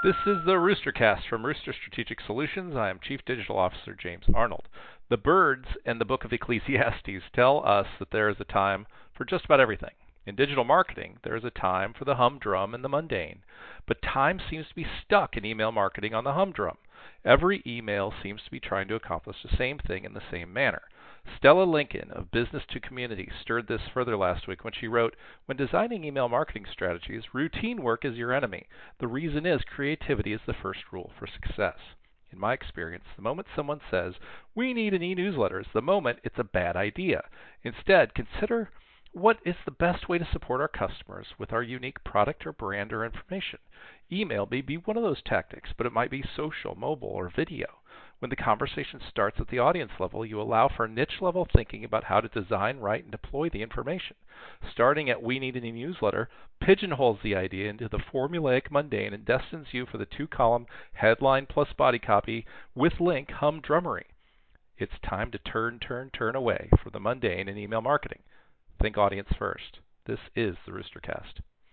This is the Roostercast from Rooster Strategic Solutions. I am Chief Digital Officer James Arnold. The birds and the book of Ecclesiastes tell us that there is a time for just about everything. In digital marketing, there is a time for the humdrum and the mundane, but time seems to be stuck in email marketing on the humdrum. Every email seems to be trying to accomplish the same thing in the same manner. Stella Lincoln of Business to Community stirred this further last week when she wrote When designing email marketing strategies, routine work is your enemy. The reason is creativity is the first rule for success. In my experience, the moment someone says, We need an e newsletter, is the moment it's a bad idea. Instead, consider what is the best way to support our customers with our unique product or brand or information. Email may be one of those tactics, but it might be social, mobile, or video. When the conversation starts at the audience level, you allow for niche level thinking about how to design, write, and deploy the information. Starting at We Need a Newsletter pigeonholes the idea into the formulaic mundane and destines you for the two column headline plus body copy with link humdrummery. It's time to turn, turn, turn away from the mundane in email marketing. Think audience first. This is the Roostercast.